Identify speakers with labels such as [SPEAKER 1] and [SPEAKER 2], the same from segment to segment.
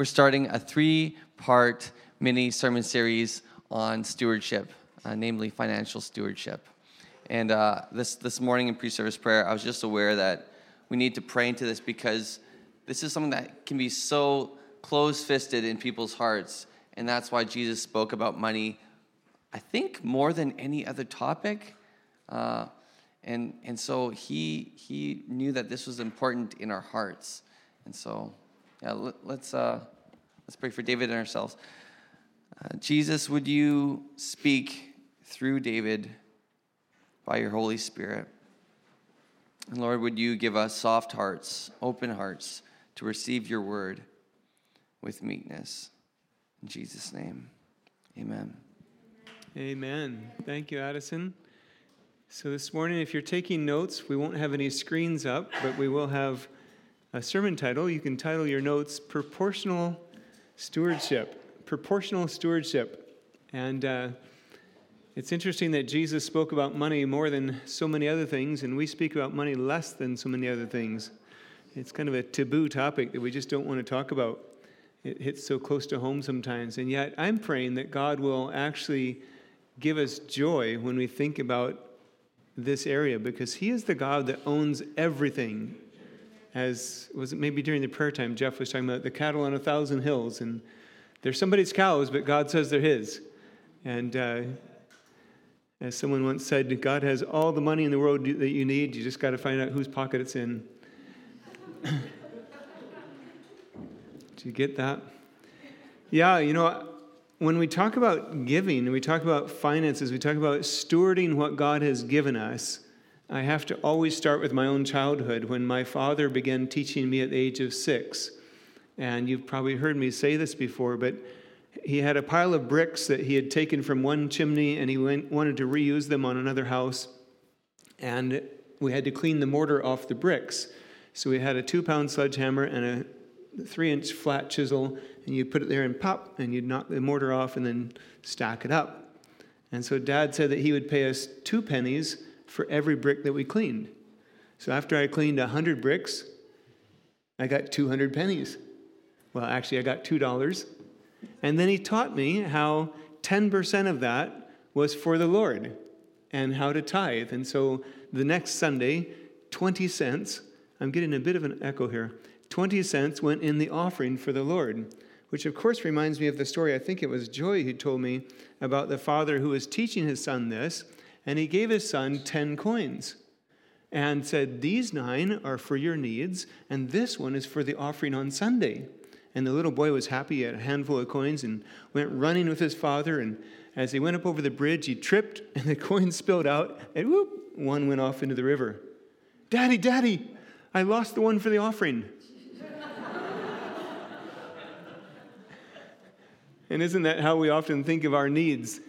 [SPEAKER 1] we're starting a three part mini sermon series on stewardship, uh, namely financial stewardship. And uh, this, this morning in pre service prayer, I was just aware that we need to pray into this because this is something that can be so close fisted in people's hearts. And that's why Jesus spoke about money, I think, more than any other topic. Uh, and, and so he, he knew that this was important in our hearts. And so yeah, let, us uh, let's pray for David and ourselves. Uh, Jesus, would you speak through David by your Holy Spirit? And Lord, would you give us soft hearts, open hearts to receive your word with meekness? In Jesus' name, amen.
[SPEAKER 2] Amen. Thank you, Addison. So, this morning, if you're taking notes, we won't have any screens up, but we will have a sermon title. You can title your notes Proportional Stewardship. Proportional Stewardship. And uh, it's interesting that Jesus spoke about money more than so many other things, and we speak about money less than so many other things. It's kind of a taboo topic that we just don't want to talk about. It hits so close to home sometimes. And yet, I'm praying that God will actually give us joy when we think about this area because He is the God that owns everything as was it maybe during the prayer time, Jeff was talking about the cattle on a thousand hills, and they're somebody's cows, but God says they're His. And uh, as someone once said, God has all the money in the world that you need. You just got to find out whose pocket it's in. Did you get that? Yeah, you know, when we talk about giving, we talk about finances, we talk about stewarding what God has given us. I have to always start with my own childhood when my father began teaching me at the age of six. And you've probably heard me say this before, but he had a pile of bricks that he had taken from one chimney and he went, wanted to reuse them on another house. And we had to clean the mortar off the bricks. So we had a two pound sledgehammer and a three inch flat chisel, and you'd put it there and pop, and you'd knock the mortar off and then stack it up. And so dad said that he would pay us two pennies for every brick that we cleaned. So after I cleaned 100 bricks, I got 200 pennies. Well, actually, I got $2. And then he taught me how 10% of that was for the Lord and how to tithe. And so the next Sunday, 20 cents, I'm getting a bit of an echo here, 20 cents went in the offering for the Lord, which of course reminds me of the story, I think it was Joy who told me about the father who was teaching his son this and he gave his son 10 coins and said, These nine are for your needs, and this one is for the offering on Sunday. And the little boy was happy, had a handful of coins, and went running with his father. And as he went up over the bridge, he tripped, and the coins spilled out, and whoop, one went off into the river. Daddy, Daddy, I lost the one for the offering. and isn't that how we often think of our needs?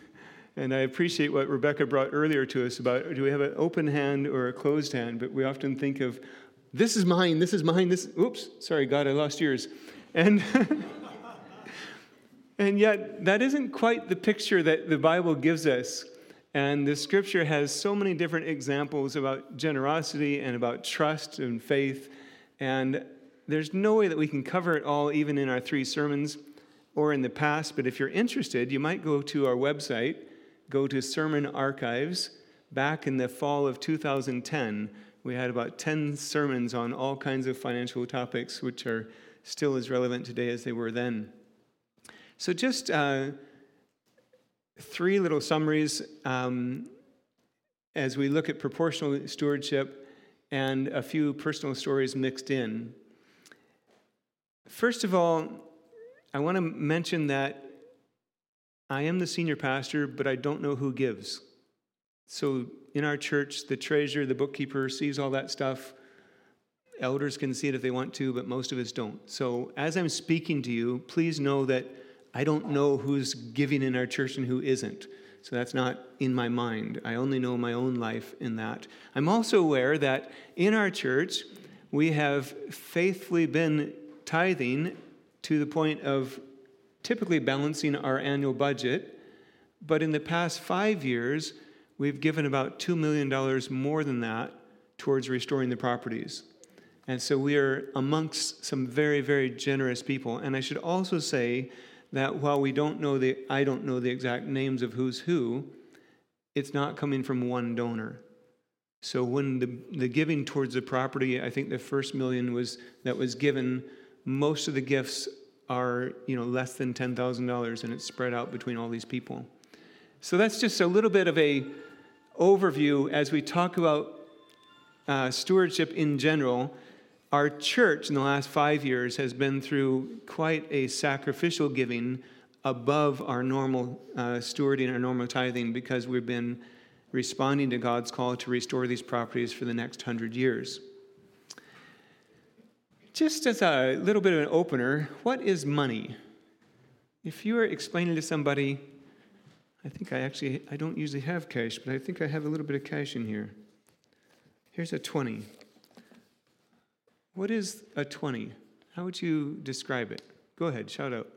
[SPEAKER 2] And I appreciate what Rebecca brought earlier to us about do we have an open hand or a closed hand? But we often think of this is mine, this is mine, this, oops, sorry, God, I lost yours. And, and yet, that isn't quite the picture that the Bible gives us. And the scripture has so many different examples about generosity and about trust and faith. And there's no way that we can cover it all, even in our three sermons or in the past. But if you're interested, you might go to our website go to sermon archives. Back in the fall of 2010, we had about 10 sermons on all kinds of financial topics, which are still as relevant today as they were then. So, just uh, three little summaries um, as we look at proportional stewardship and a few personal stories mixed in. First of all, I want to mention that I am the senior pastor, but I don't know who gives. So in our church, the treasurer, the bookkeeper sees all that stuff. Elders can see it if they want to, but most of us don't. So as I'm speaking to you, please know that I don't know who's giving in our church and who isn't. So that's not in my mind. I only know my own life in that. I'm also aware that in our church, we have faithfully been tithing to the point of typically balancing our annual budget. But in the past five years, we've given about $2 million more than that towards restoring the properties. And so we are amongst some very, very generous people. And I should also say that while we don't know the, I don't know the exact names of who's who, it's not coming from one donor. So when the, the giving towards the property, I think the first million was that was given, most of the gifts are you know less than ten thousand dollars, and it's spread out between all these people. So that's just a little bit of a overview as we talk about uh, stewardship in general. Our church in the last five years has been through quite a sacrificial giving above our normal uh, stewarding, our normal tithing, because we've been responding to God's call to restore these properties for the next hundred years. Just as a little bit of an opener, what is money? If you are explaining to somebody, I think I actually I don't usually have cash, but I think I have a little bit of cash in here. Here's a 20. What is a 20? How would you describe it? Go ahead, shout out.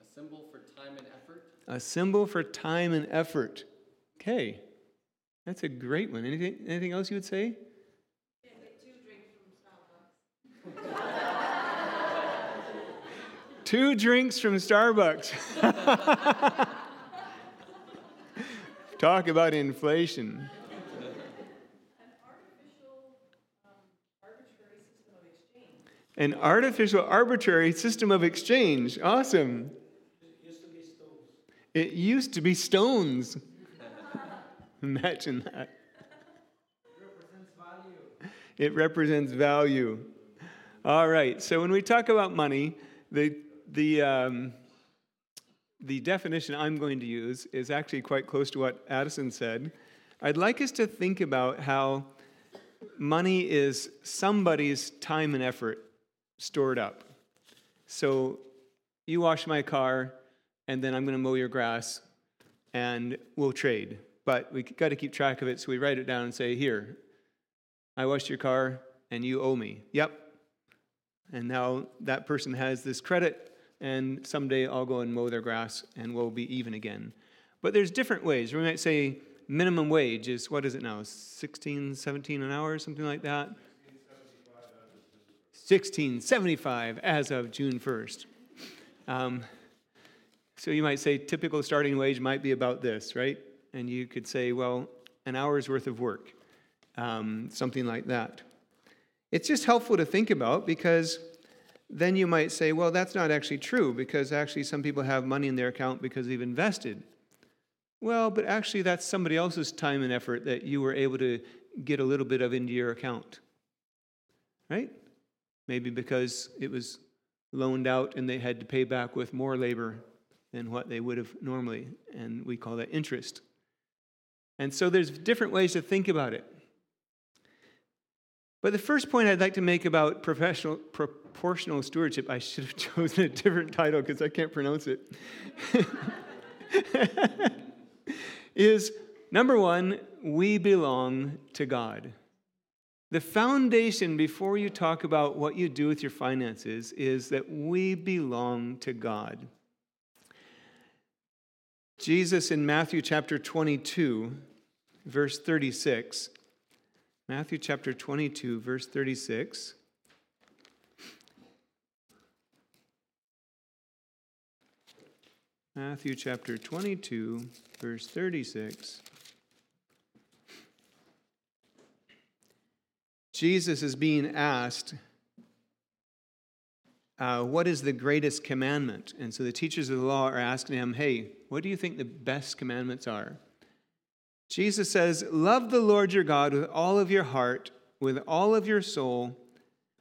[SPEAKER 1] A symbol for time and effort.
[SPEAKER 2] A symbol for time and effort. Okay. That's a great one. Anything, anything else you would say? Two drinks from Starbucks. Talk about inflation. An artificial um, arbitrary system of exchange. An artificial arbitrary system of exchange. Awesome. It used to be stones. Imagine that. It represents value. It represents value. All right. So when we talk about money, the the um, the definition I'm going to use is actually quite close to what Addison said. I'd like us to think about how money is somebody's time and effort stored up. So you wash my car, and then I'm going to mow your grass, and we'll trade. But we got to keep track of it, so we write it down and say, Here, I washed your car, and you owe me. Yep. And now that person has this credit, and someday I'll go and mow their grass, and we'll be even again. But there's different ways. We might say minimum wage is, what is it now, 16, 17 an hour, something like that? 1675 as of June 1st. Um, so you might say typical starting wage might be about this, right? And you could say, well, an hour's worth of work, um, something like that. It's just helpful to think about because then you might say, well, that's not actually true because actually some people have money in their account because they've invested. Well, but actually, that's somebody else's time and effort that you were able to get a little bit of into your account. Right? Maybe because it was loaned out and they had to pay back with more labor than what they would have normally, and we call that interest. And so there's different ways to think about it. But the first point I'd like to make about professional proportional stewardship, I should have chosen a different title because I can't pronounce it. is number one, we belong to God. The foundation before you talk about what you do with your finances is that we belong to God. Jesus in Matthew chapter 22, verse 36. Matthew chapter 22, verse 36. Matthew chapter 22, verse 36. Jesus is being asked, uh, What is the greatest commandment? And so the teachers of the law are asking him, Hey, what do you think the best commandments are? Jesus says, Love the Lord your God with all of your heart, with all of your soul,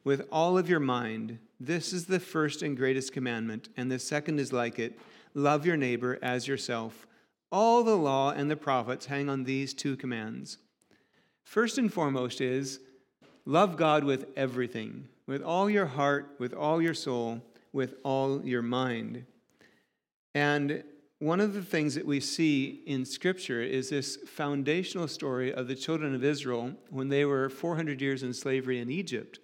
[SPEAKER 2] with all of your mind. This is the first and greatest commandment, and the second is like it love your neighbor as yourself. All the law and the prophets hang on these two commands. First and foremost is love God with everything, with all your heart, with all your soul, with all your mind. And one of the things that we see in Scripture is this foundational story of the children of Israel when they were 400 years in slavery in Egypt.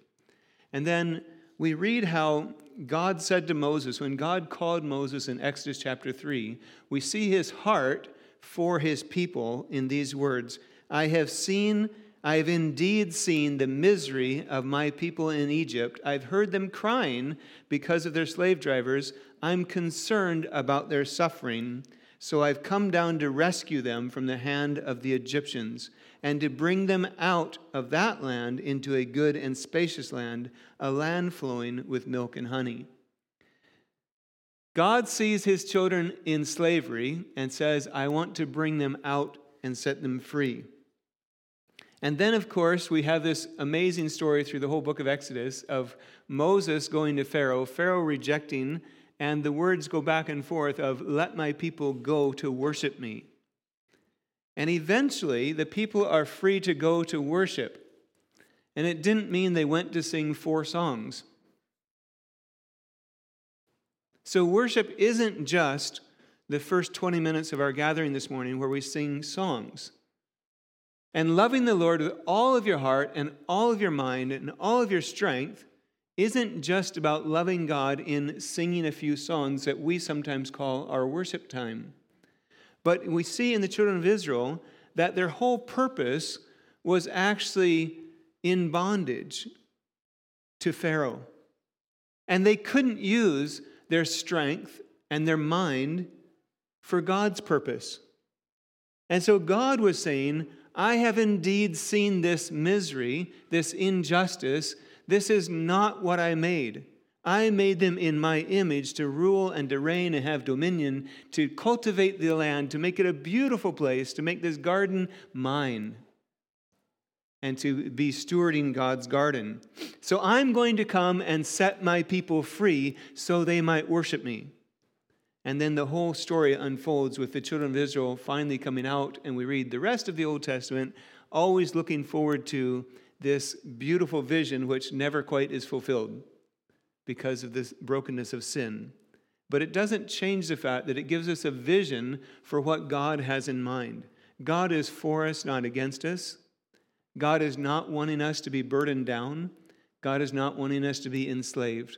[SPEAKER 2] And then we read how God said to Moses, when God called Moses in Exodus chapter 3, we see his heart for his people in these words I have seen I have indeed seen the misery of my people in Egypt. I've heard them crying because of their slave drivers. I'm concerned about their suffering. So I've come down to rescue them from the hand of the Egyptians and to bring them out of that land into a good and spacious land, a land flowing with milk and honey. God sees his children in slavery and says, I want to bring them out and set them free. And then, of course, we have this amazing story through the whole book of Exodus of Moses going to Pharaoh, Pharaoh rejecting, and the words go back and forth of, Let my people go to worship me. And eventually, the people are free to go to worship. And it didn't mean they went to sing four songs. So, worship isn't just the first 20 minutes of our gathering this morning where we sing songs. And loving the Lord with all of your heart and all of your mind and all of your strength isn't just about loving God in singing a few songs that we sometimes call our worship time. But we see in the children of Israel that their whole purpose was actually in bondage to Pharaoh. And they couldn't use their strength and their mind for God's purpose. And so God was saying, I have indeed seen this misery, this injustice. This is not what I made. I made them in my image to rule and to reign and have dominion, to cultivate the land, to make it a beautiful place, to make this garden mine, and to be stewarding God's garden. So I'm going to come and set my people free so they might worship me. And then the whole story unfolds with the children of Israel finally coming out, and we read the rest of the Old Testament, always looking forward to this beautiful vision which never quite is fulfilled because of this brokenness of sin. But it doesn't change the fact that it gives us a vision for what God has in mind. God is for us, not against us. God is not wanting us to be burdened down. God is not wanting us to be enslaved.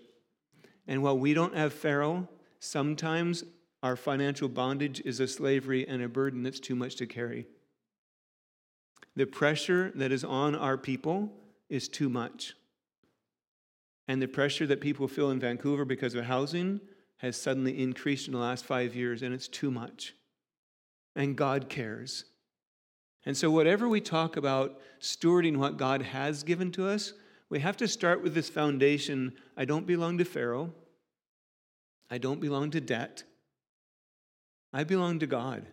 [SPEAKER 2] And while we don't have Pharaoh, Sometimes our financial bondage is a slavery and a burden that's too much to carry. The pressure that is on our people is too much. And the pressure that people feel in Vancouver because of housing has suddenly increased in the last five years, and it's too much. And God cares. And so, whatever we talk about stewarding what God has given to us, we have to start with this foundation I don't belong to Pharaoh. I don't belong to debt. I belong to God.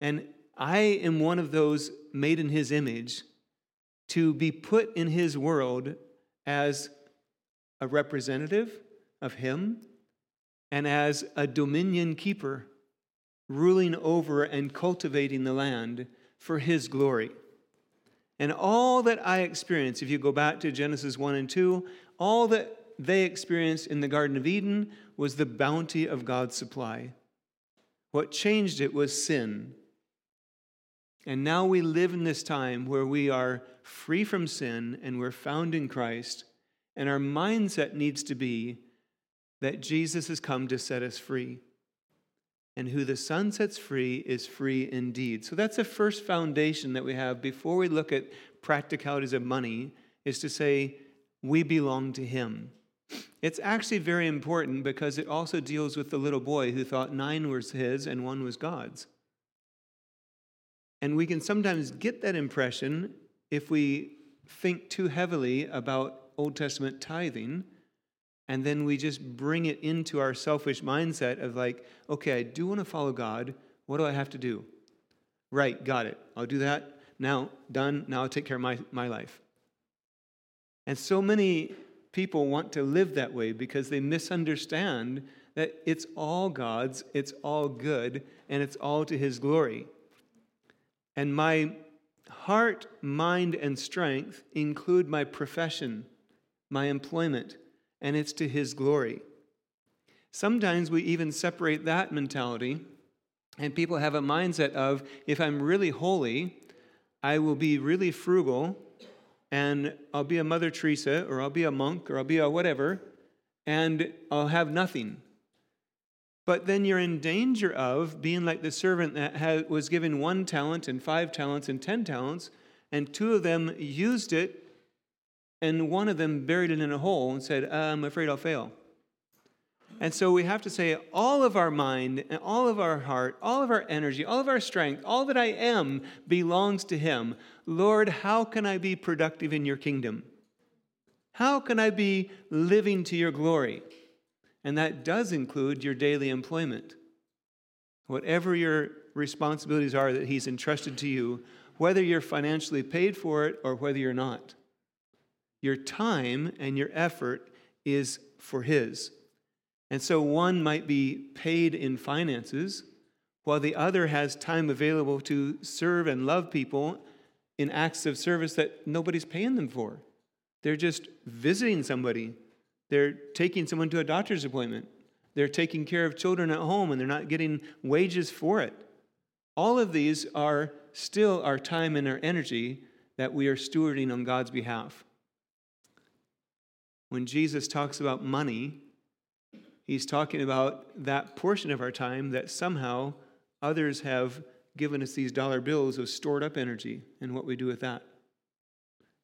[SPEAKER 2] And I am one of those made in His image to be put in His world as a representative of Him and as a dominion keeper, ruling over and cultivating the land for His glory. And all that I experience, if you go back to Genesis 1 and 2, all that they experienced in the Garden of Eden was the bounty of God's supply. What changed it was sin. And now we live in this time where we are free from sin and we're found in Christ. And our mindset needs to be that Jesus has come to set us free. And who the Son sets free is free indeed. So that's the first foundation that we have before we look at practicalities of money, is to say, we belong to Him. It's actually very important because it also deals with the little boy who thought nine was his and one was God's. And we can sometimes get that impression if we think too heavily about Old Testament tithing, and then we just bring it into our selfish mindset of like, okay, I do want to follow God. What do I have to do? Right, got it. I'll do that. Now, done. Now I'll take care of my, my life. And so many people want to live that way because they misunderstand that it's all God's, it's all good, and it's all to His glory. And my heart, mind, and strength include my profession, my employment, and it's to His glory. Sometimes we even separate that mentality, and people have a mindset of if I'm really holy, I will be really frugal and I'll be a Mother Teresa or I'll be a monk or I'll be a whatever, and I'll have nothing. But then you're in danger of being like the servant that had, was given one talent and five talents and ten talents, and two of them used it, and one of them buried it in a hole and said, I'm afraid I'll fail. And so we have to say, all of our mind and all of our heart, all of our energy, all of our strength, all that I am belongs to Him. Lord, how can I be productive in your kingdom? How can I be living to your glory? And that does include your daily employment. Whatever your responsibilities are that He's entrusted to you, whether you're financially paid for it or whether you're not, your time and your effort is for His. And so one might be paid in finances, while the other has time available to serve and love people in acts of service that nobody's paying them for. They're just visiting somebody they're taking someone to a doctor's appointment. They're taking care of children at home and they're not getting wages for it. All of these are still our time and our energy that we are stewarding on God's behalf. When Jesus talks about money, he's talking about that portion of our time that somehow others have given us these dollar bills of stored up energy and what we do with that.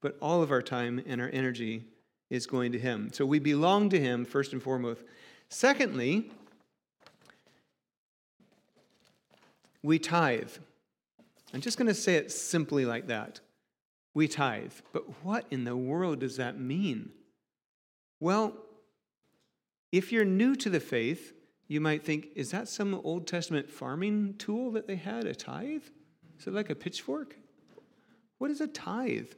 [SPEAKER 2] But all of our time and our energy is going to Him. So we belong to Him first and foremost. Secondly, we tithe. I'm just going to say it simply like that. We tithe. But what in the world does that mean? Well, if you're new to the faith, you might think, is that some Old Testament farming tool that they had, a tithe? Is it like a pitchfork? What is a tithe?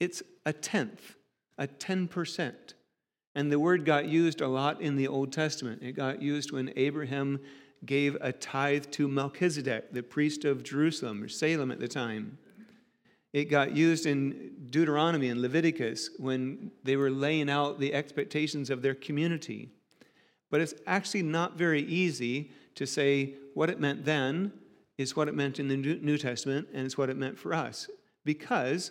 [SPEAKER 2] It's a tenth a 10%. And the word got used a lot in the Old Testament. It got used when Abraham gave a tithe to Melchizedek, the priest of Jerusalem or Salem at the time. It got used in Deuteronomy and Leviticus when they were laying out the expectations of their community. But it's actually not very easy to say what it meant then is what it meant in the New Testament and it's what it meant for us. Because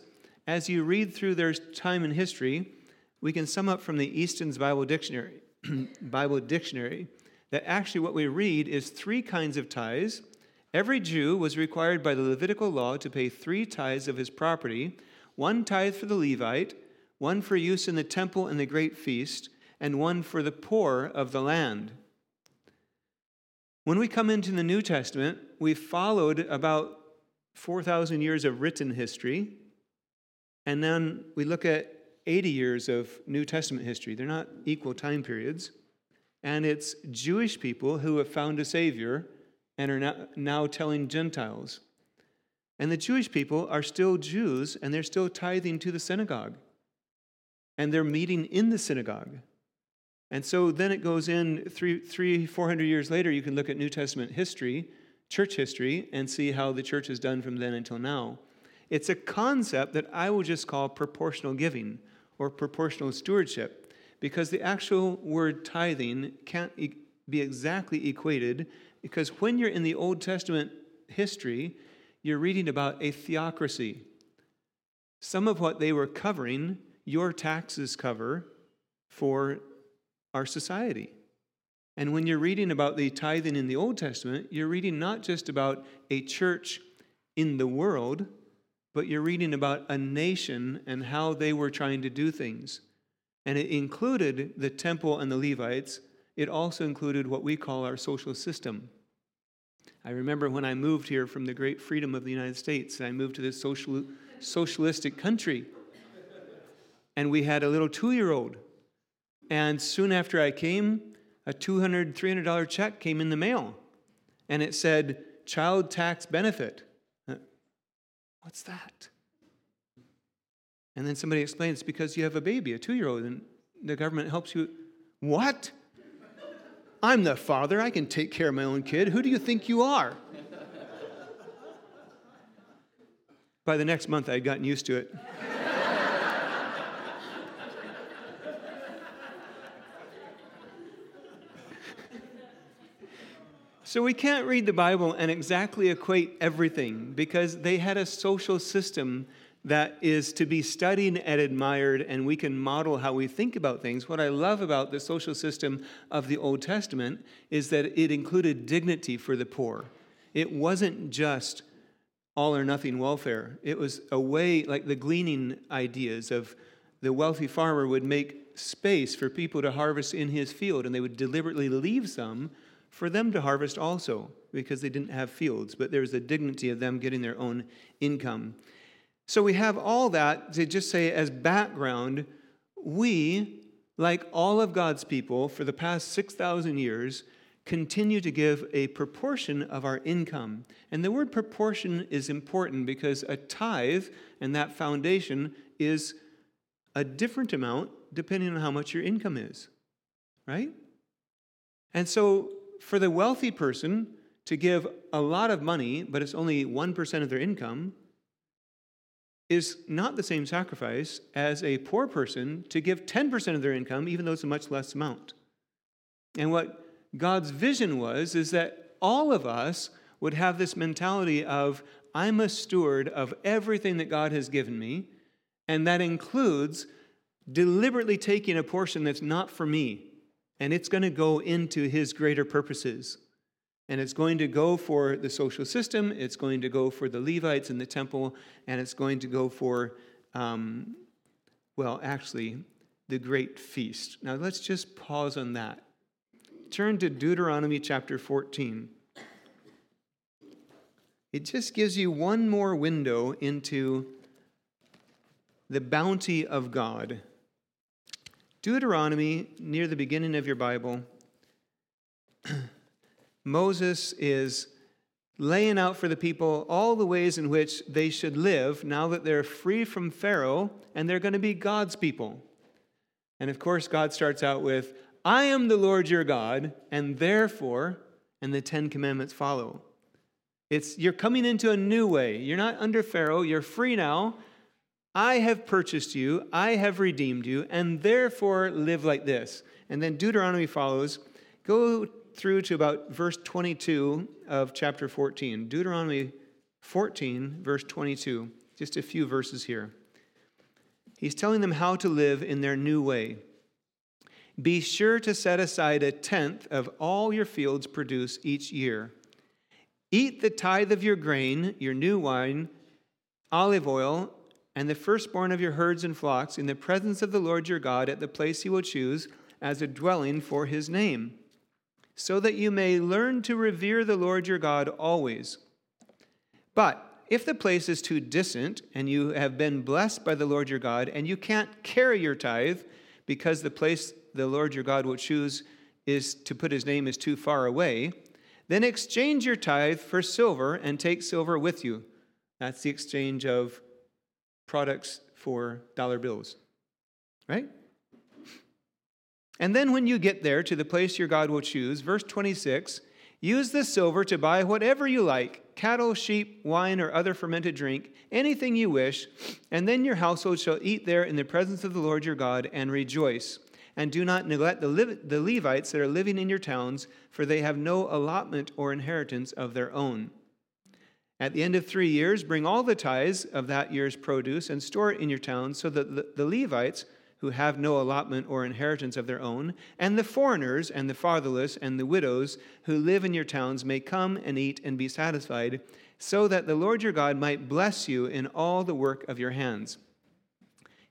[SPEAKER 2] as you read through their time in history, we can sum up from the Easton's Bible Dictionary, Bible Dictionary that actually what we read is three kinds of tithes. Every Jew was required by the Levitical law to pay three tithes of his property one tithe for the Levite, one for use in the temple and the great feast, and one for the poor of the land. When we come into the New Testament, we've followed about 4,000 years of written history and then we look at 80 years of New Testament history. They're not equal time periods. And it's Jewish people who have found a Savior and are now, telling Gentiles. And the Jewish people are still Jews and they're still tithing to the synagogue. And they're meeting in the synagogue. And so then it goes in three, three, four hundred years later, you can look at New Testament history, church history, and see how the church has done from then until now. It's a concept that I will just call proportional giving or proportional stewardship because the actual word tithing can't be exactly equated because when you're in the Old Testament history, you're reading about a theocracy. Some of what they were covering, your taxes cover for our society. And when you're reading about the tithing in the Old Testament, you're reading not just about a church in the world, but you're reading about a nation and how they were trying to do things. And it included the temple and the Levites. It also included what we call our social system. I remember when I moved here from the great freedom of the United States, and I moved to this social, socialistic country. And we had a little two year old. And soon after I came, a $200, $300 check came in the mail. And it said, Child Tax Benefit. What's that? And then somebody explains it's because you have a baby, a two year old, and the government helps you. What? I'm the father. I can take care of my own kid. Who do you think you are? By the next month, I had gotten used to it. So we can't read the Bible and exactly equate everything because they had a social system that is to be studied and admired, and we can model how we think about things. What I love about the social system of the Old Testament is that it included dignity for the poor. It wasn't just all or nothing welfare, it was a way, like the gleaning ideas of the wealthy farmer would make space for people to harvest in his field, and they would deliberately leave some for them to harvest also because they didn't have fields, but there was a dignity of them getting their own income. So we have all that to just say as background, we, like all of God's people for the past 6,000 years, continue to give a proportion of our income. And the word proportion is important because a tithe and that foundation is a different amount depending on how much your income is, right? And so for the wealthy person to give a lot of money, but it's only 1% of their income, is not the same sacrifice as a poor person to give 10% of their income, even though it's a much less amount. And what God's vision was is that all of us would have this mentality of, I'm a steward of everything that God has given me, and that includes deliberately taking a portion that's not for me, and it's going to go into His greater purposes. And it's going to go for the social system, it's going to go for the Levites in the temple, and it's going to go for, um, well, actually, the great feast. Now let's just pause on that. Turn to Deuteronomy chapter 14. It just gives you one more window into the bounty of God. Deuteronomy, near the beginning of your Bible. Moses is laying out for the people all the ways in which they should live now that they're free from Pharaoh and they're going to be God's people. And of course, God starts out with, I am the Lord your God, and therefore, and the Ten Commandments follow. It's you're coming into a new way. You're not under Pharaoh, you're free now. I have purchased you, I have redeemed you, and therefore live like this. And then Deuteronomy follows. Go through to about verse 22 of chapter 14. Deuteronomy 14, verse 22. Just a few verses here. He's telling them how to live in their new way. Be sure to set aside a tenth of all your fields produce each year. Eat the tithe of your grain, your new wine, olive oil, and the firstborn of your herds and flocks in the presence of the Lord your God at the place he will choose as a dwelling for his name so that you may learn to revere the Lord your God always. But if the place is too distant and you have been blessed by the Lord your God and you can't carry your tithe because the place the Lord your God will choose is to put his name is too far away, then exchange your tithe for silver and take silver with you. That's the exchange of products for dollar bills. Right? And then when you get there to the place your God will choose, verse 26, use the silver to buy whatever you like cattle, sheep, wine, or other fermented drink, anything you wish, and then your household shall eat there in the presence of the Lord your God and rejoice. And do not neglect the, the Levites that are living in your towns, for they have no allotment or inheritance of their own. At the end of three years, bring all the tithes of that year's produce and store it in your towns, so that the, the Levites who have no allotment or inheritance of their own, and the foreigners and the fatherless and the widows who live in your towns may come and eat and be satisfied, so that the Lord your God might bless you in all the work of your hands.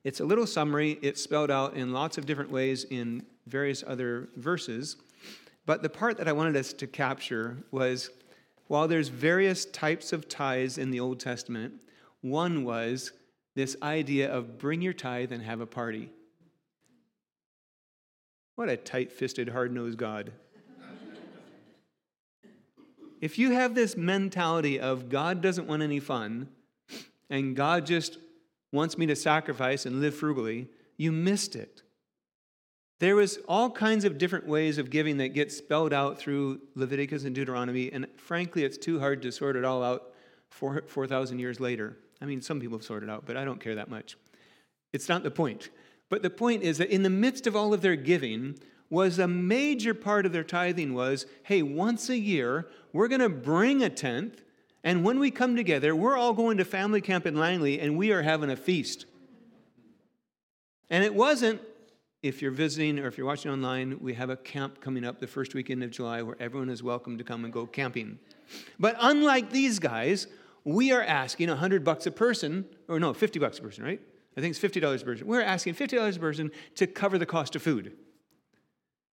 [SPEAKER 2] It's a little summary, it's spelled out in lots of different ways in various other verses. But the part that I wanted us to capture was while there's various types of tithes in the Old Testament, one was this idea of bring your tithe and have a party. What a tight fisted, hard nosed God. if you have this mentality of God doesn't want any fun and God just wants me to sacrifice and live frugally, you missed it. There was all kinds of different ways of giving that get spelled out through Leviticus and Deuteronomy, and frankly, it's too hard to sort it all out 4,000 years later. I mean, some people have sorted out, but I don't care that much. It's not the point. But the point is that in the midst of all of their giving, was a major part of their tithing was hey, once a year, we're going to bring a tenth And when we come together, we're all going to family camp in Langley and we are having a feast. And it wasn't, if you're visiting or if you're watching online, we have a camp coming up the first weekend of July where everyone is welcome to come and go camping. But unlike these guys, we are asking 100 bucks a person, or no, 50 bucks a person, right? I think it's $50 a person. We're asking $50 a person to cover the cost of food.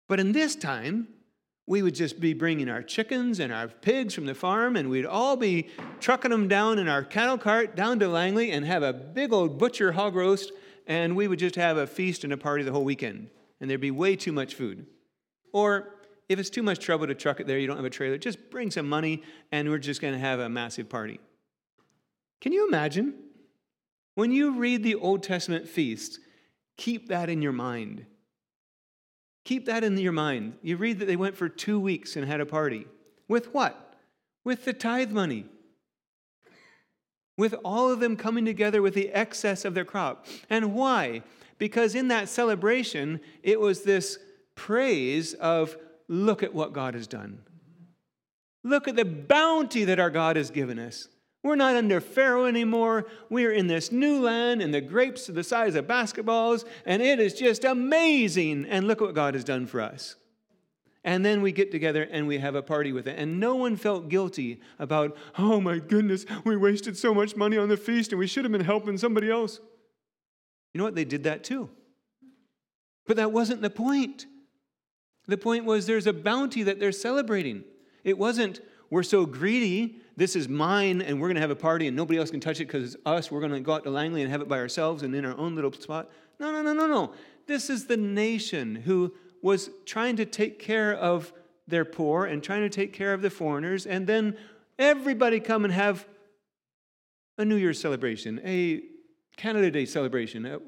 [SPEAKER 2] But in this time, we would just be bringing our chickens and our pigs from the farm, and we'd all be trucking them down in our cattle cart down to Langley and have a big old butcher hog roast, and we would just have a feast and a party the whole weekend. And there'd be way too much food. Or if it's too much trouble to truck it there, you don't have a trailer, just bring some money, and we're just going to have a massive party. Can you imagine? When you read the Old Testament feasts, keep that in your mind. Keep that in your mind. You read that they went for two weeks and had a party. With what? With the tithe money. With all of them coming together with the excess of their crop. And why? Because in that celebration, it was this praise of, look at what God has done. Look at the bounty that our God has given us. We're not under Pharaoh anymore. We're in this new land, and the grapes are the size of basketballs, and it is just amazing. And look at what God has done for us. And then we get together and we have a party with it. And no one felt guilty about, oh my goodness, we wasted so much money on the feast and we should have been helping somebody else. You know what? They did that too. But that wasn't the point. The point was there's a bounty that they're celebrating. It wasn't, we're so greedy this is mine and we're going to have a party and nobody else can touch it because it's us. We're going to go out to Langley and have it by ourselves and in our own little spot. No, no, no, no, no. This is the nation who was trying to take care of their poor and trying to take care of the foreigners. And then everybody come and have a New Year's celebration, a Canada Day celebration, a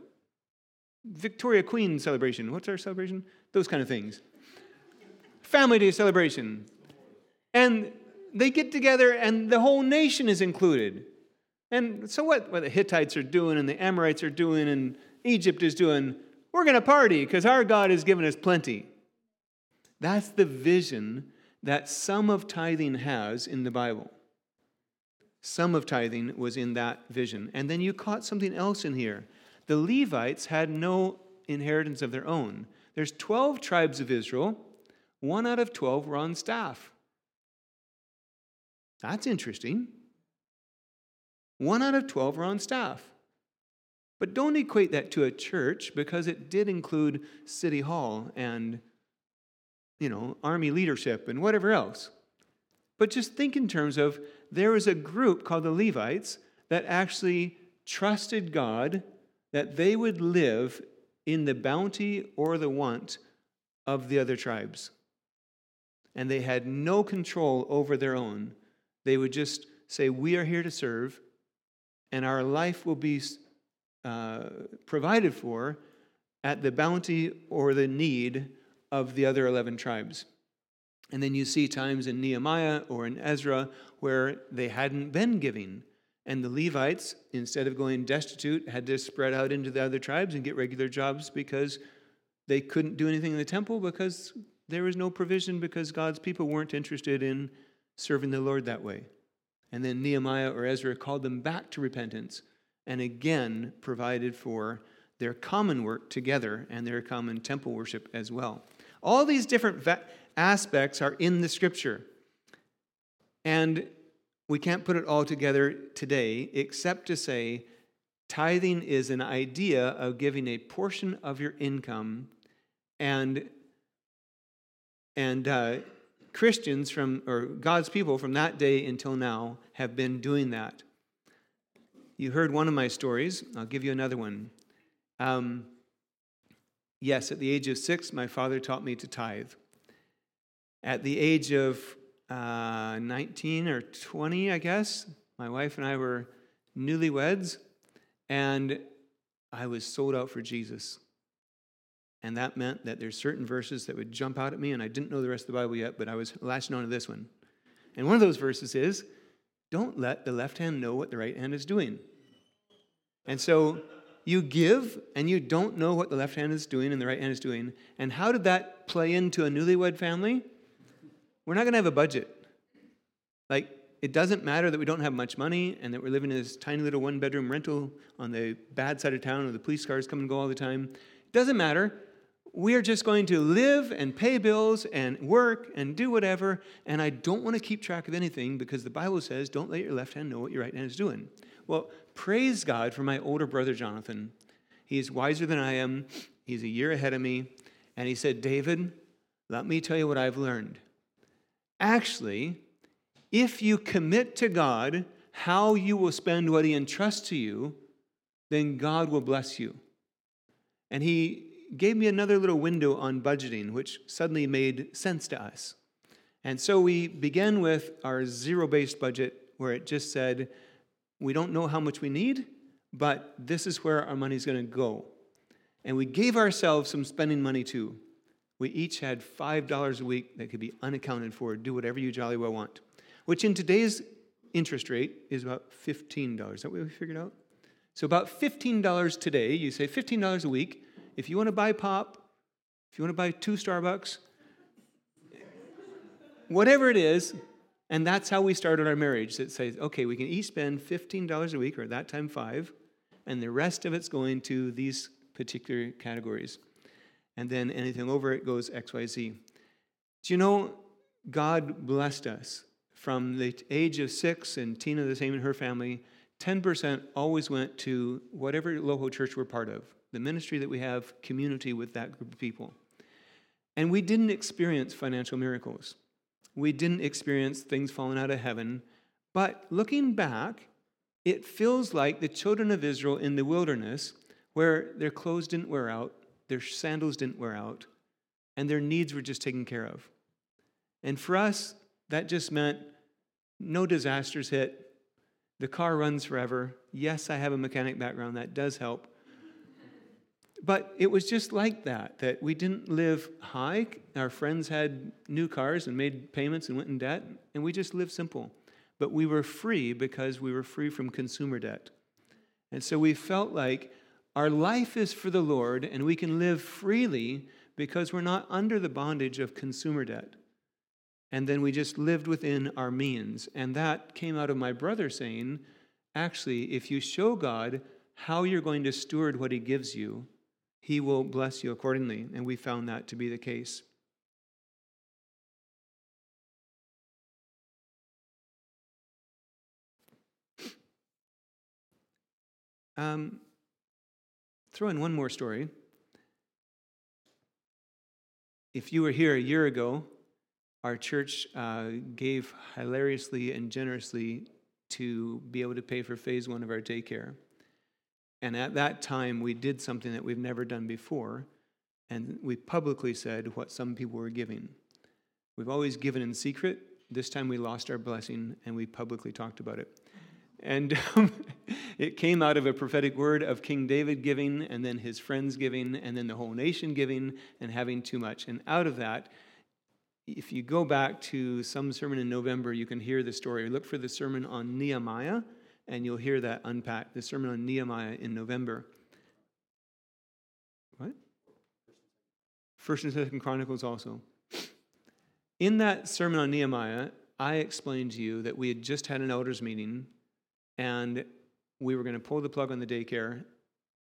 [SPEAKER 2] Victoria Queen celebration. What's our celebration? Those kind of things. Family Day celebration. And they get together and the whole nation is included. And so what, what the Hittites are doing and the Amorites are doing and Egypt is doing, we're going to party because our God has given us plenty. That's the vision that some of tithing has in the Bible. Some of tithing was in that vision. And then you caught something else in here. The Levites had no inheritance of their own. There's 12 tribes of Israel. One out of 12 were on staff. That's interesting. One out of 12 were on staff. But don't equate that to a church because it did include city hall and you know, army leadership and whatever else. But just think in terms of there was a group called the Levites that actually trusted God that they would live in the bounty or the want of the other tribes. And they had no control over their own. They would just say, We are here to serve, and our life will be uh, provided for at the bounty or the need of the other 11 tribes. And then you see times in Nehemiah or in Ezra where they hadn't been giving. And the Levites, instead of going destitute, had to spread out into the other tribes and get regular jobs because they couldn't do anything in the temple because there was no provision because God's people weren't interested in serving the Lord that way. And then Nehemiah or Ezra called them back to repentance and again provided for their common work together and their common temple worship as well. All these different va- aspects are in the scripture. And we can't put it all together today except to say tithing is an idea of giving a portion of your income and and uh, Christians from, or God's people from that day until now have been doing that. You heard one of my stories. I'll give you another one. Um, yes, at the age of six, my father taught me to tithe. At the age of uh, 19 or 20, I guess, my wife and I were newlyweds, and I was sold out for Jesus. And that meant that there's certain verses that would jump out at me, and I didn't know the rest of the Bible yet, but I was latching on to this one. And one of those verses is, don't let the left hand know what the right hand is doing. And so you give and you don't know what the left hand is doing and the right hand is doing. And how did that play into a newlywed family? We're not going to have a budget. Like, it doesn't matter that we don't have much money and that we're living in this tiny little one bedroom rental on the bad side of town where the police cars come and go all the time. It doesn't matter. We are just going to live and pay bills and work and do whatever. And I don't want to keep track of anything because the Bible says, don't let your left hand know what your right hand is doing. Well, praise God for my older brother Jonathan. He's wiser than I am, he's a year ahead of me. And he said, David, let me tell you what I've learned. Actually, if you commit to God how you will spend what He entrusts to you, then God will bless you. And He gave me another little window on budgeting, which suddenly made sense to us. And so we began with our zero based budget, where it just said, we don't know how much we need, but this is where our money is going to go. And we gave ourselves some spending money too. We each had $5 a week that could be unaccounted for. Do whatever you jolly well want which in today's interest rate is about $15. Is that what we figured out? So, about $15 today, you say $15 a week. If you want to buy pop, if you want to buy two Starbucks, whatever it is, and that's how we started our marriage. It says, okay, we can each spend $15 a week, or at that time, five, and the rest of it's going to these particular categories. And then anything over it goes XYZ. Do you know, God blessed us from the age of six, and Tina the same in her family, 10% always went to whatever local church we're part of, the ministry that we have, community with that group of people. And we didn't experience financial miracles. We didn't experience things falling out of heaven. But looking back, it feels like the children of Israel in the wilderness, where their clothes didn't wear out, their sandals didn't wear out, and their needs were just taken care of. And for us, that just meant no disasters hit. The car runs forever. Yes, I have a mechanic background. That does help. But it was just like that, that we didn't live high. Our friends had new cars and made payments and went in debt, and we just lived simple. But we were free because we were free from consumer debt. And so we felt like our life is for the Lord, and we can live freely because we're not under the bondage of consumer debt and then we just lived within our means. And that came out of my brother saying, actually, if you show God how you're going to steward what He gives you, He will bless you accordingly. And we found that to be the case. Um, throw in one more story. If you were here a year ago, our church uh, gave hilariously and generously to be able to pay for phase one of our daycare. And at that time, we did something that we've never done before, and we publicly said what some people were giving. We've always given in secret. This time we lost our blessing, and we publicly talked about it. And um, it came out of a prophetic word of King David giving, and then his friends giving, and then the whole nation giving, and having too much. And out of that, if you go back to some sermon in November, you can hear the story. Look for the sermon on Nehemiah, and you'll hear that unpacked. The sermon on Nehemiah in November. What? First and Second Chronicles also. In that sermon on Nehemiah, I explained to you that we had just had an elders meeting, and we were going to pull the plug on the daycare.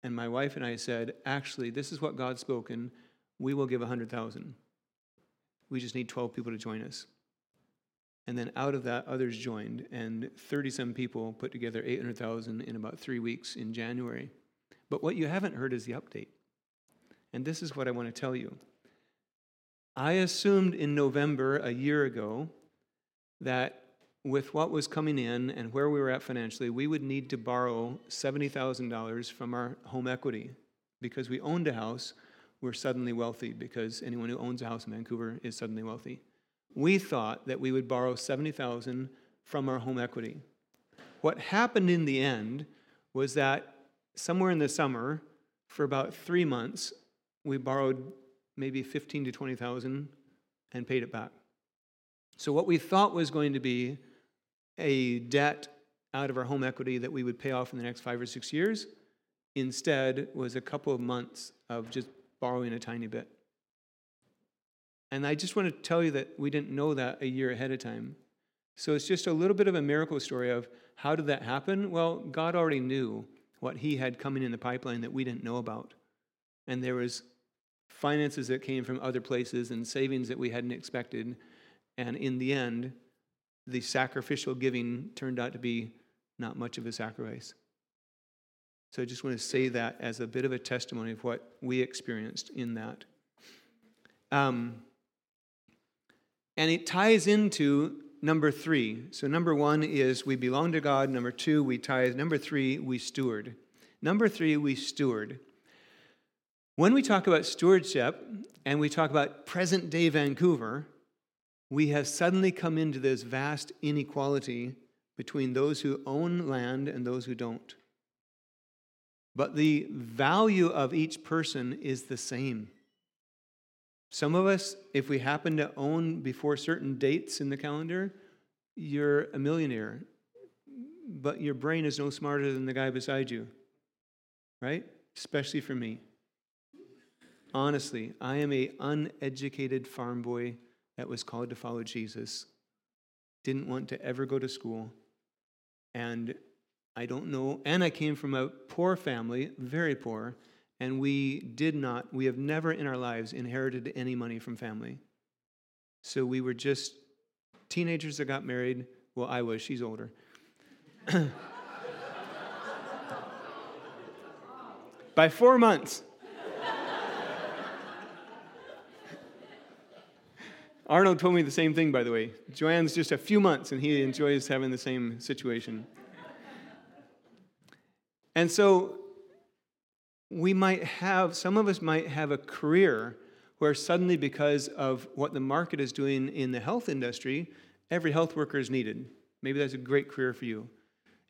[SPEAKER 2] And my wife and I said, actually, this is what God's spoken. We will give a hundred thousand. We just need 12 people to join us. And then out of that, others joined, and 30 some people put together 800,000 in about three weeks in January. But what you haven't heard is the update. And this is what I want to tell you. I assumed in November a year ago that with what was coming in and where we were at financially, we would need to borrow $70,000 from our home equity because we owned a house we're suddenly wealthy because anyone who owns a house in Vancouver is suddenly wealthy. We thought that we would borrow 70,000 from our home equity. What happened in the end was that somewhere in the summer, for about three months, we borrowed maybe 15 to 20,000 and paid it back. So what we thought was going to be a debt out of our home equity that we would pay off in the next five or six years, instead was a couple of months of just borrowing a tiny bit. And I just want to tell you that we didn't know that a year ahead of time. So it's just a little bit of a miracle story of how did that happen? Well, God already knew what he had coming in the pipeline that we didn't know about. And there was finances that came from other places and savings that we hadn't expected. And in the end, the sacrificial giving turned out to be not much of a sacrifice. So I just want to say that as a bit of a testimony of what we experienced in that. Um, and it ties into number three. So, number one is we belong to God. Number two, we tithe. Number three, we steward. Number three, we steward. When we talk about stewardship and we talk about present day Vancouver, we have suddenly come into this vast inequality between those who own land and those who don't. But the value of each person is the same. Some of us, if we happen to own before certain dates in the calendar, you're a millionaire, but your brain is no smarter than the guy beside you, right? Especially for me. Honestly, I am a uneducated farm boy that was called to follow Jesus. Didn't want to ever go to school. And I don't know. And I came from a poor family, very poor, and we did not, we have never in our lives inherited any money from family. So we were just teenagers that got married. Well, I was, she's older. By four months. Arnold told me the same thing, by the way. Joanne's just a few months, and he enjoys having the same situation. And so we might have, some of us might have a career where suddenly, because of what the market is doing in the health industry, every health worker is needed. Maybe that's a great career for you.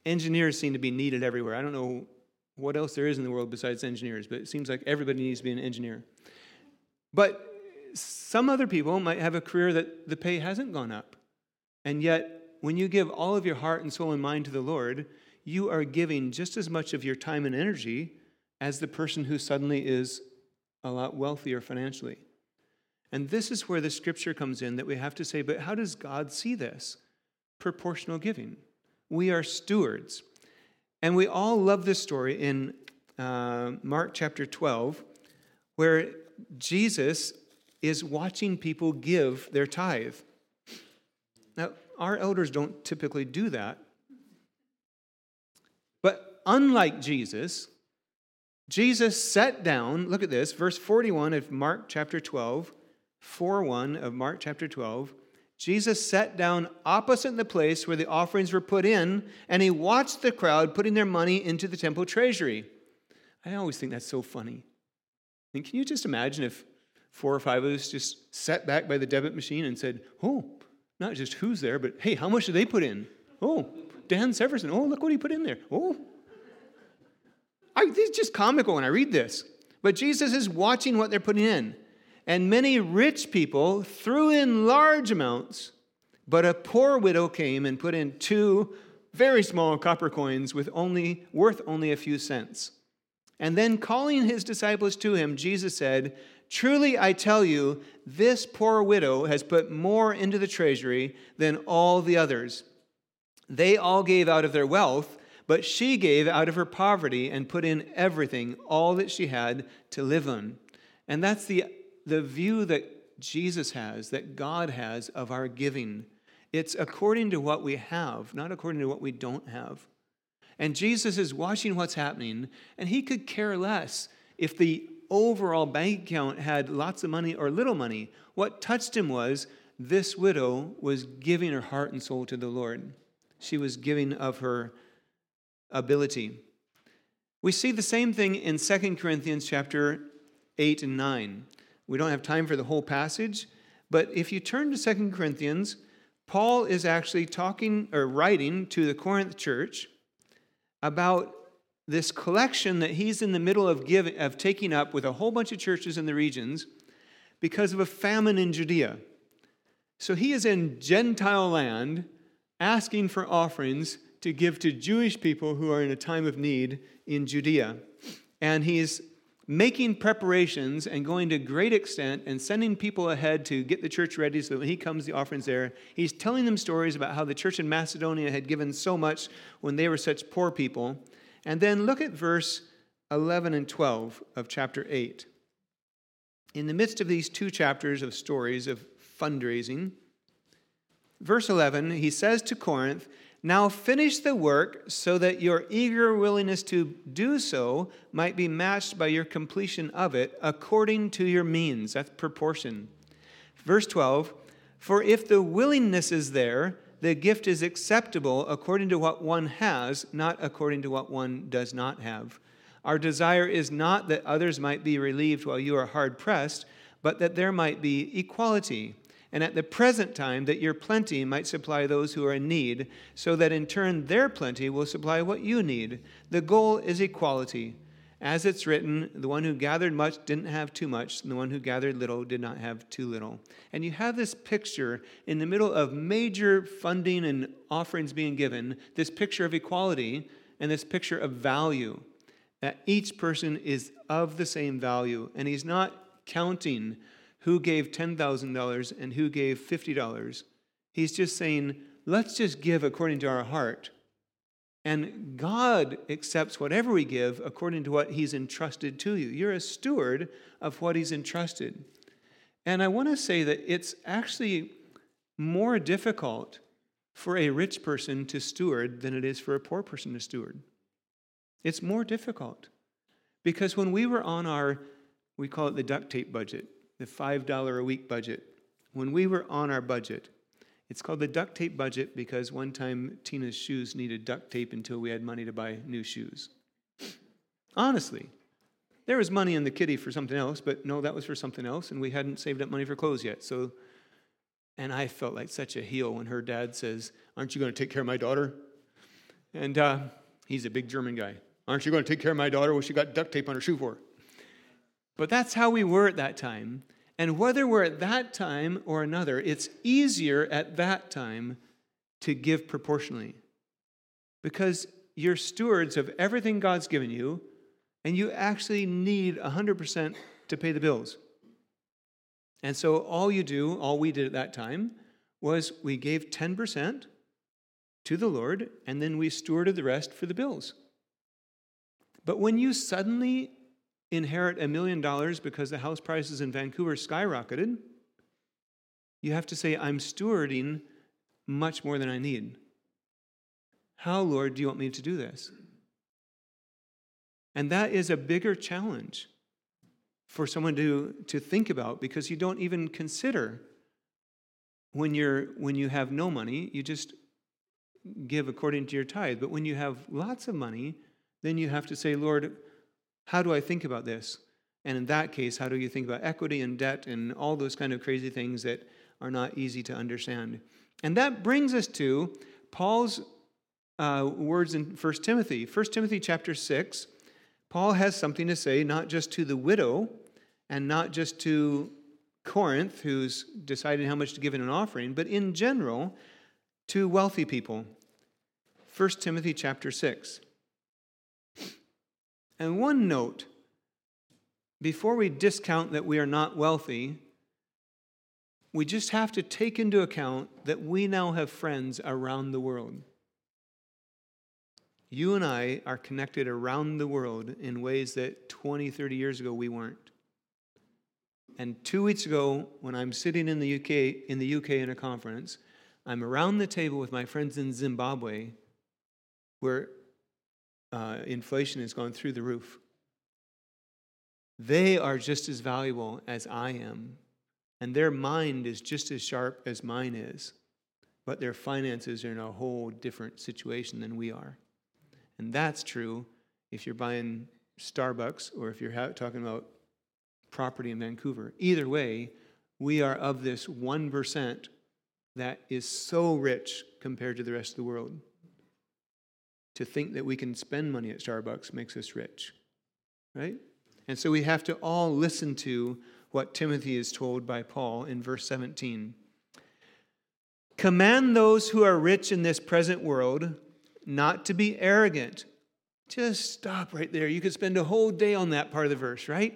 [SPEAKER 2] Engineers seem to be needed everywhere. I don't know what else there is in the world besides engineers, but it seems like everybody needs to be an engineer. But some other people might have a career that the pay hasn't gone up. And yet, when you give all of your heart and soul and mind to the Lord, you are giving just as much of your time and energy as the person who suddenly is a lot wealthier financially. And this is where the scripture comes in that we have to say, but how does God see this? Proportional giving. We are stewards. And we all love this story in uh, Mark chapter 12, where Jesus is watching people give their tithe. Now, our elders don't typically do that. But unlike Jesus, Jesus sat down, look at this, verse 41 of Mark chapter 12, 4 1 of Mark chapter 12. Jesus sat down opposite the place where the offerings were put in, and he watched the crowd putting their money into the temple treasury. I always think that's so funny. And can you just imagine if four or five of us just sat back by the debit machine and said, Oh, not just who's there, but hey, how much did they put in? Oh, Dan Severson. Oh, look what he put in there. Oh, I, it's just comical when I read this. But Jesus is watching what they're putting in. And many rich people threw in large amounts, but a poor widow came and put in two very small copper coins with only worth only a few cents. And then calling his disciples to him, Jesus said, Truly I tell you, this poor widow has put more into the treasury than all the others. They all gave out of their wealth but she gave out of her poverty and put in everything, all that she had to live on. And that's the, the view that Jesus has, that God has of our giving. It's according to what we have, not according to what we don't have. And Jesus is watching what's happening, and he could care less if the overall bank account had lots of money or little money. What touched him was this widow was giving her heart and soul to the Lord. She was giving of her ability. We see the same thing in 2 Corinthians chapter 8 and 9. We don't have time for the whole passage, but if you turn to 2 Corinthians, Paul is actually talking or writing to the Corinth church about this collection that he's in the middle of giving of taking up with a whole bunch of churches in the regions because of a famine in Judea. So he is in Gentile land asking for offerings to give to Jewish people who are in a time of need in Judea. And he's making preparations and going to great extent and sending people ahead to get the church ready so that when he comes, the offering's there. He's telling them stories about how the church in Macedonia had given so much when they were such poor people. And then look at verse 11 and 12 of chapter 8. In the midst of these two chapters of stories of fundraising, verse 11, he says to Corinth, now finish the work so that your eager willingness to do so might be matched by your completion of it according to your means. That's proportion. Verse 12 For if the willingness is there, the gift is acceptable according to what one has, not according to what one does not have. Our desire is not that others might be relieved while you are hard pressed, but that there might be equality and at the present time that your plenty might supply those who are in need, so that in turn their plenty will supply what you need. The goal is equality. As it's written, the one who gathered much didn't have too much, and the one who gathered little did not have too little. And you have this picture in the middle of major funding and offerings being given, this picture of equality and this picture of value. That each person is of the same value, and he's not counting who gave $10,000 and who gave $50. He's just saying, let's just give according to our heart. And God accepts whatever we give according to what He's entrusted to you. You're a steward of what He's entrusted. And I want to say that it's actually more difficult for a rich person to steward than it is for a poor person to steward. It's more difficult. Because when we were on our, we call it the duct tape budget, the $5 a week budget. When we were on our budget, it's called the duct tape budget because one time Tina's shoes needed duct tape until we had money to buy new shoes. Honestly, there was money in the kitty for something else, but no, that was for something else, and we hadn't saved up money for clothes yet. So, and I felt like such a heel when her dad says, "Aren't you going to take care of my daughter?" And uh, he's a big German guy. Aren't you going to take care of my daughter? Well, she got duct tape on her shoe for. But that's how we were at that time. And whether we're at that time or another, it's easier at that time to give proportionally. Because you're stewards of everything God's given you, and you actually need 100% to pay the bills. And so all you do, all we did at that time, was we gave 10% to the Lord, and then we stewarded the rest for the bills. But when you suddenly inherit a million dollars because the house prices in Vancouver skyrocketed, you have to say, I'm stewarding much more than I need. How, Lord, do you want me to do this? And that is a bigger challenge for someone to, to think about because you don't even consider when, you're, when you have no money, you just give according to your tithe. But when you have lots of money, then you have to say, Lord, how do I think about this? And in that case, how do you think about equity and debt and all those kind of crazy things that are not easy to understand? And that brings us to Paul's uh, words in 1 Timothy. 1 Timothy chapter 6, Paul has something to say not just to the widow and not just to Corinth, who's deciding how much to give in an offering, but in general to wealthy people. 1 Timothy chapter 6. And one note before we discount that we are not wealthy, we just have to take into account that we now have friends around the world. You and I are connected around the world in ways that 20, 30 years ago we weren't. And two weeks ago, when I'm sitting in the UK in the UK in a conference, I'm around the table with my friends in Zimbabwe, where uh, inflation has gone through the roof. They are just as valuable as I am, and their mind is just as sharp as mine is, but their finances are in a whole different situation than we are. And that's true if you're buying Starbucks or if you're ha- talking about property in Vancouver. Either way, we are of this 1% that is so rich compared to the rest of the world to think that we can spend money at Starbucks makes us rich, right? And so we have to all listen to what Timothy is told by Paul in verse 17. Command those who are rich in this present world not to be arrogant, Just stop right there. You could spend a whole day on that part of the verse, right?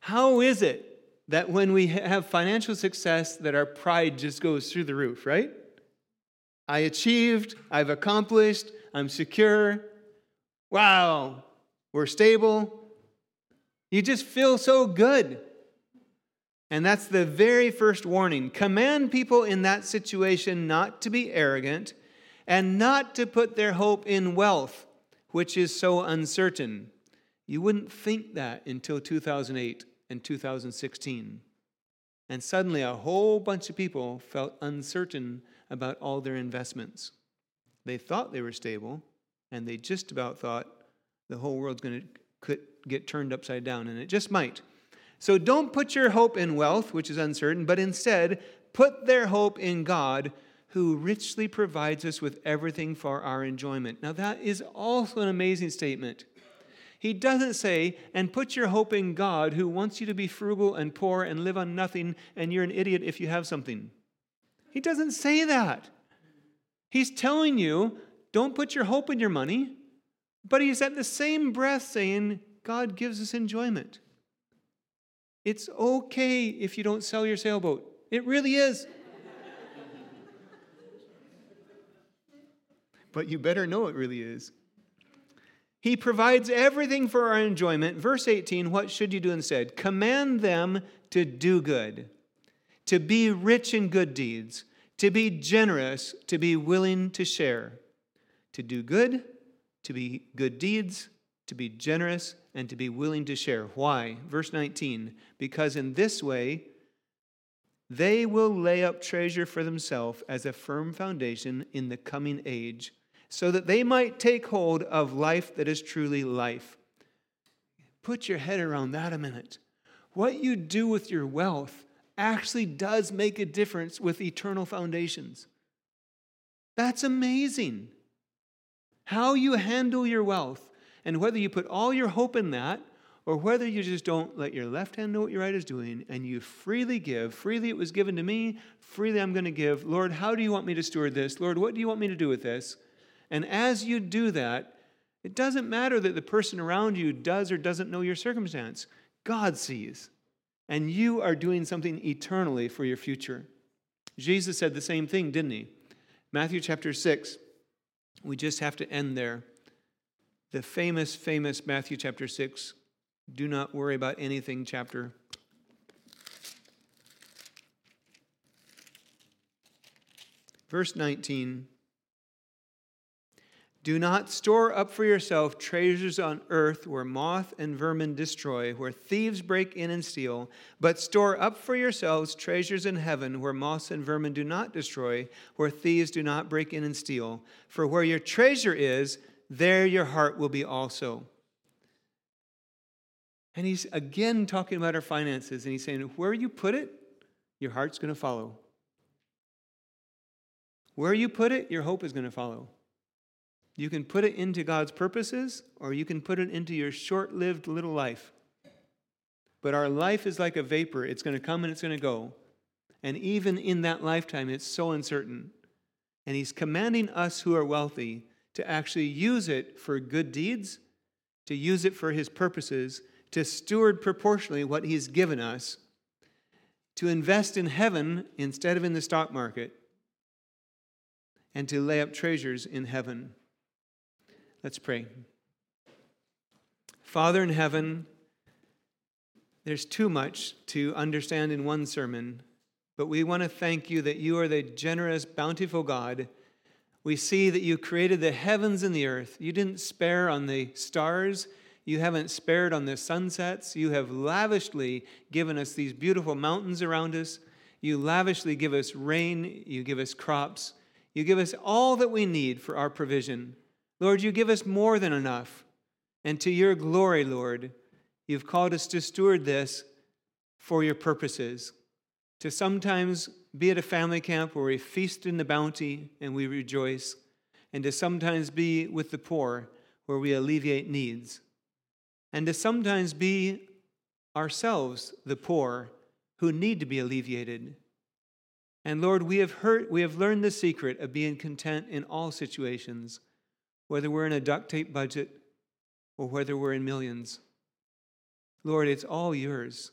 [SPEAKER 2] How is it that when we have financial success that our pride just goes through the roof, right? I achieved, I've accomplished, I'm secure. Wow, we're stable. You just feel so good. And that's the very first warning. Command people in that situation not to be arrogant and not to put their hope in wealth, which is so uncertain. You wouldn't think that until 2008 and 2016. And suddenly, a whole bunch of people felt uncertain about all their investments. They thought they were stable, and they just about thought the whole world's going to get turned upside down, and it just might. So don't put your hope in wealth, which is uncertain, but instead put their hope in God, who richly provides us with everything for our enjoyment. Now, that is also an amazing statement. He doesn't say, and put your hope in God, who wants you to be frugal and poor and live on nothing, and you're an idiot if you have something. He doesn't say that. He's telling you, don't put your hope in your money, but he's at the same breath saying, God gives us enjoyment. It's okay if you don't sell your sailboat. It really is. but you better know it really is. He provides everything for our enjoyment. Verse 18, what should you do instead? Command them to do good, to be rich in good deeds, to be generous, to be willing to share, to do good, to be good deeds, to be generous, and to be willing to share. Why? Verse 19, because in this way they will lay up treasure for themselves as a firm foundation in the coming age, so that they might take hold of life that is truly life. Put your head around that a minute. What you do with your wealth actually does make a difference with eternal foundations. That's amazing. How you handle your wealth and whether you put all your hope in that or whether you just don't let your left hand know what your right is doing and you freely give, freely it was given to me, freely I'm going to give. Lord, how do you want me to steward this? Lord, what do you want me to do with this? And as you do that, it doesn't matter that the person around you does or doesn't know your circumstance. God sees. And you are doing something eternally for your future. Jesus said the same thing, didn't he? Matthew chapter 6. We just have to end there the famous, famous Matthew chapter 6, do not worry about anything chapter. Verse 19 Do not store up for yourself treasures on earth where moth and vermin destroy, where thieves break in and steal, but store up for yourselves treasures in heaven where moths and vermin do not destroy, where thieves do not break in and steal. For where your treasure is, there your heart will be also. And he's again talking about our finances, and he's saying, where you put it, your heart's going to follow. Where you put it, your hope is going to follow. You can put it into God's purposes, or you can put it into your short lived little life. But our life is like a vapor, it's going to come and it's going to go. And even in that lifetime, it's so uncertain. And he's commanding us who are wealthy to actually use it for good deeds, to use it for his purposes, to steward proportionally what he's given us, to invest in heaven instead of in the stock market, and to lay up treasures in heaven. Let's pray. Father in heaven, there's too much to understand in one sermon, but we want to thank you that you are the generous, bountiful God we see that you created the heavens and the earth. You didn't spare on the stars. You haven't spared on the sunsets. You have lavishly given us these beautiful mountains around us. You lavishly give us rain. You give us crops. You give us all that we need for our provision. Lord, you give us more than enough. And to your glory, Lord, you've called us to steward this for your purposes, to sometimes be at a family camp where we feast in the bounty and we rejoice, and to sometimes be with the poor where we alleviate needs, and to sometimes be ourselves the poor who need to be alleviated. And Lord, we have heard, we have learned the secret of being content in all situations. Whether we're in a duct tape budget or whether we're in millions. Lord, it's all yours.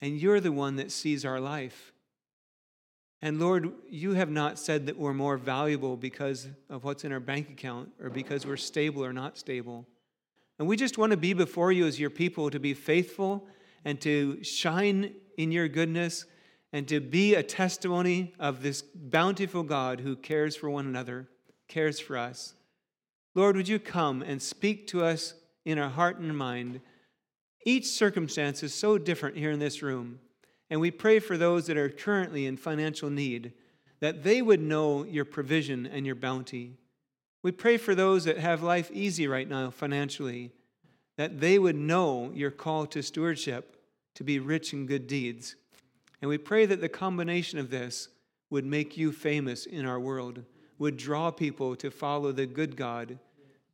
[SPEAKER 2] And you're the one that sees our life. And Lord, you have not said that we're more valuable because of what's in our bank account or because we're stable or not stable. And we just want to be before you as your people to be faithful and to shine in your goodness and to be a testimony of this bountiful God who cares for one another, cares for us. Lord, would you come and speak to us in our heart and mind? Each circumstance is so different here in this room. And we pray for those that are currently in financial need, that they would know your provision and your bounty. We pray for those that have life easy right now financially, that they would know your call to stewardship, to be rich in good deeds. And we pray that the combination of this would make you famous in our world, would draw people to follow the good God.